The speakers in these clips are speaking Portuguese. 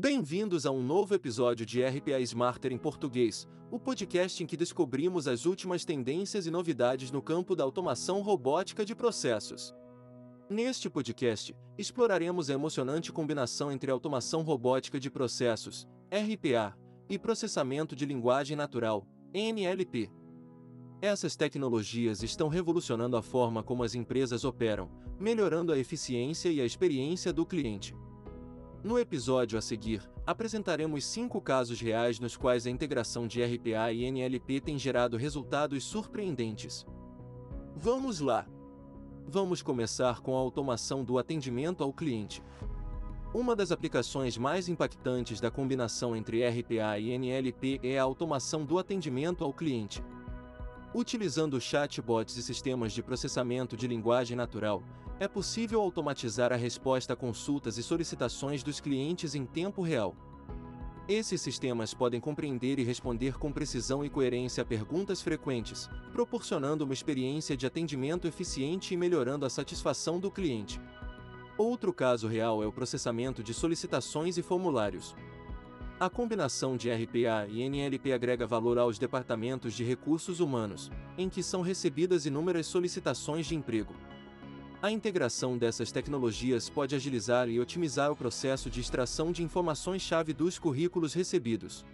Bem-vindos a um novo episódio de RPA Smarter em português, o podcast em que descobrimos as últimas tendências e novidades no campo da automação robótica de processos. Neste podcast, exploraremos a emocionante combinação entre automação robótica de processos, RPA, e processamento de linguagem natural, NLP. Essas tecnologias estão revolucionando a forma como as empresas operam, melhorando a eficiência e a experiência do cliente. No episódio a seguir, apresentaremos cinco casos reais nos quais a integração de RPA e NLP tem gerado resultados surpreendentes. Vamos lá! Vamos começar com a automação do atendimento ao cliente. Uma das aplicações mais impactantes da combinação entre RPA e NLP é a automação do atendimento ao cliente. Utilizando chatbots e sistemas de processamento de linguagem natural, é possível automatizar a resposta a consultas e solicitações dos clientes em tempo real. Esses sistemas podem compreender e responder com precisão e coerência a perguntas frequentes, proporcionando uma experiência de atendimento eficiente e melhorando a satisfação do cliente. Outro caso real é o processamento de solicitações e formulários. A combinação de RPA e NLP agrega valor aos departamentos de recursos humanos, em que são recebidas inúmeras solicitações de emprego. A integração dessas tecnologias pode agilizar e otimizar o processo de extração de informações-chave dos currículos recebidos.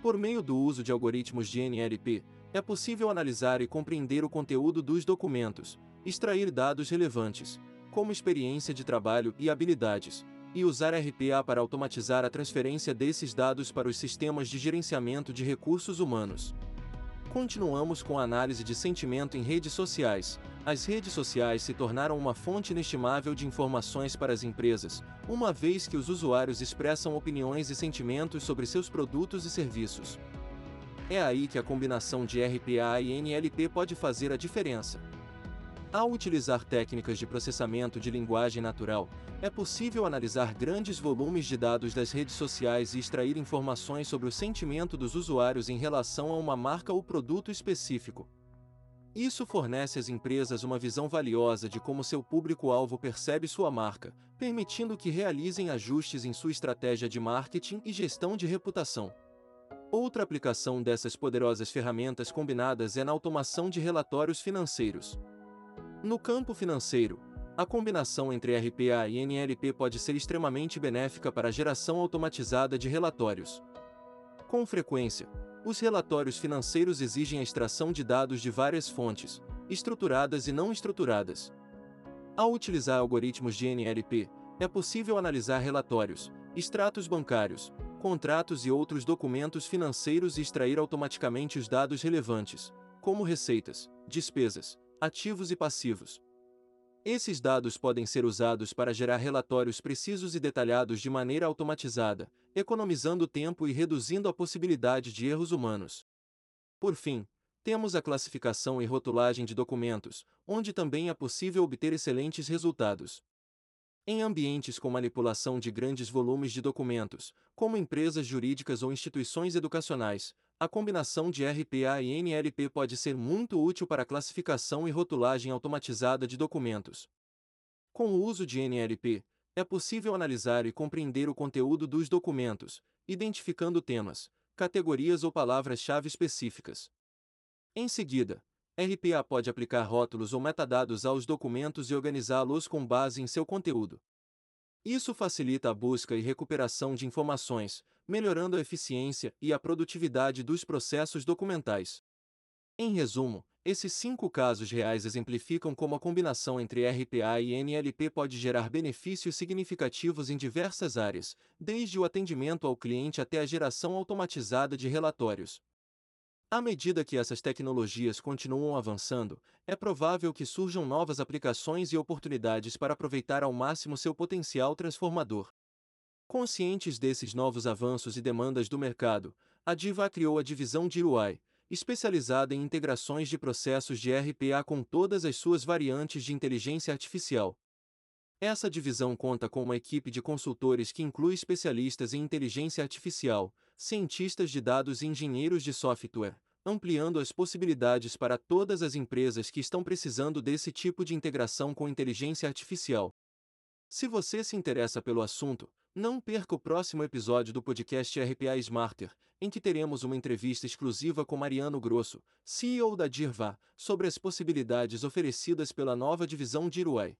Por meio do uso de algoritmos de NLP, é possível analisar e compreender o conteúdo dos documentos, extrair dados relevantes, como experiência de trabalho e habilidades, e usar RPA para automatizar a transferência desses dados para os sistemas de gerenciamento de recursos humanos. Continuamos com a análise de sentimento em redes sociais. As redes sociais se tornaram uma fonte inestimável de informações para as empresas, uma vez que os usuários expressam opiniões e sentimentos sobre seus produtos e serviços. É aí que a combinação de RPA e NLP pode fazer a diferença. Ao utilizar técnicas de processamento de linguagem natural, é possível analisar grandes volumes de dados das redes sociais e extrair informações sobre o sentimento dos usuários em relação a uma marca ou produto específico. Isso fornece às empresas uma visão valiosa de como seu público-alvo percebe sua marca, permitindo que realizem ajustes em sua estratégia de marketing e gestão de reputação. Outra aplicação dessas poderosas ferramentas combinadas é na automação de relatórios financeiros. No campo financeiro, a combinação entre RPA e NLP pode ser extremamente benéfica para a geração automatizada de relatórios. Com frequência, os relatórios financeiros exigem a extração de dados de várias fontes, estruturadas e não estruturadas. Ao utilizar algoritmos de NLP, é possível analisar relatórios, extratos bancários, contratos e outros documentos financeiros e extrair automaticamente os dados relevantes, como receitas, despesas, ativos e passivos. Esses dados podem ser usados para gerar relatórios precisos e detalhados de maneira automatizada, economizando tempo e reduzindo a possibilidade de erros humanos. Por fim, temos a classificação e rotulagem de documentos, onde também é possível obter excelentes resultados. Em ambientes com manipulação de grandes volumes de documentos, como empresas jurídicas ou instituições educacionais, a combinação de RPA e NLP pode ser muito útil para a classificação e rotulagem automatizada de documentos. Com o uso de NLP, é possível analisar e compreender o conteúdo dos documentos, identificando temas, categorias ou palavras-chave específicas. Em seguida, RPA pode aplicar rótulos ou metadados aos documentos e organizá-los com base em seu conteúdo. Isso facilita a busca e recuperação de informações, melhorando a eficiência e a produtividade dos processos documentais. Em resumo, esses cinco casos reais exemplificam como a combinação entre RPA e NLP pode gerar benefícios significativos em diversas áreas, desde o atendimento ao cliente até a geração automatizada de relatórios. À medida que essas tecnologias continuam avançando, é provável que surjam novas aplicações e oportunidades para aproveitar ao máximo seu potencial transformador. Conscientes desses novos avanços e demandas do mercado, a Diva criou a divisão de UI, especializada em integrações de processos de RPA com todas as suas variantes de inteligência artificial. Essa divisão conta com uma equipe de consultores que inclui especialistas em inteligência artificial, cientistas de dados e engenheiros de software, ampliando as possibilidades para todas as empresas que estão precisando desse tipo de integração com inteligência artificial. Se você se interessa pelo assunto, Não perca o próximo episódio do podcast RPA Smarter, em que teremos uma entrevista exclusiva com Mariano Grosso, CEO da Dirva, sobre as possibilidades oferecidas pela nova divisão Diruai.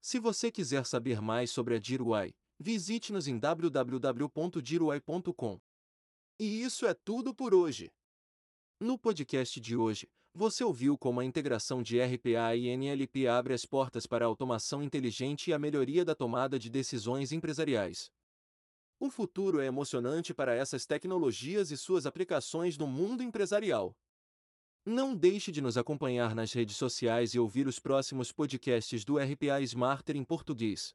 Se você quiser saber mais sobre a Diruai, visite-nos em www.diruai.com. E isso é tudo por hoje. No podcast de hoje, você ouviu como a integração de RPA e NLP abre as portas para a automação inteligente e a melhoria da tomada de decisões empresariais. O futuro é emocionante para essas tecnologias e suas aplicações no mundo empresarial. Não deixe de nos acompanhar nas redes sociais e ouvir os próximos podcasts do RPA Smarter em português.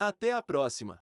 Até a próxima!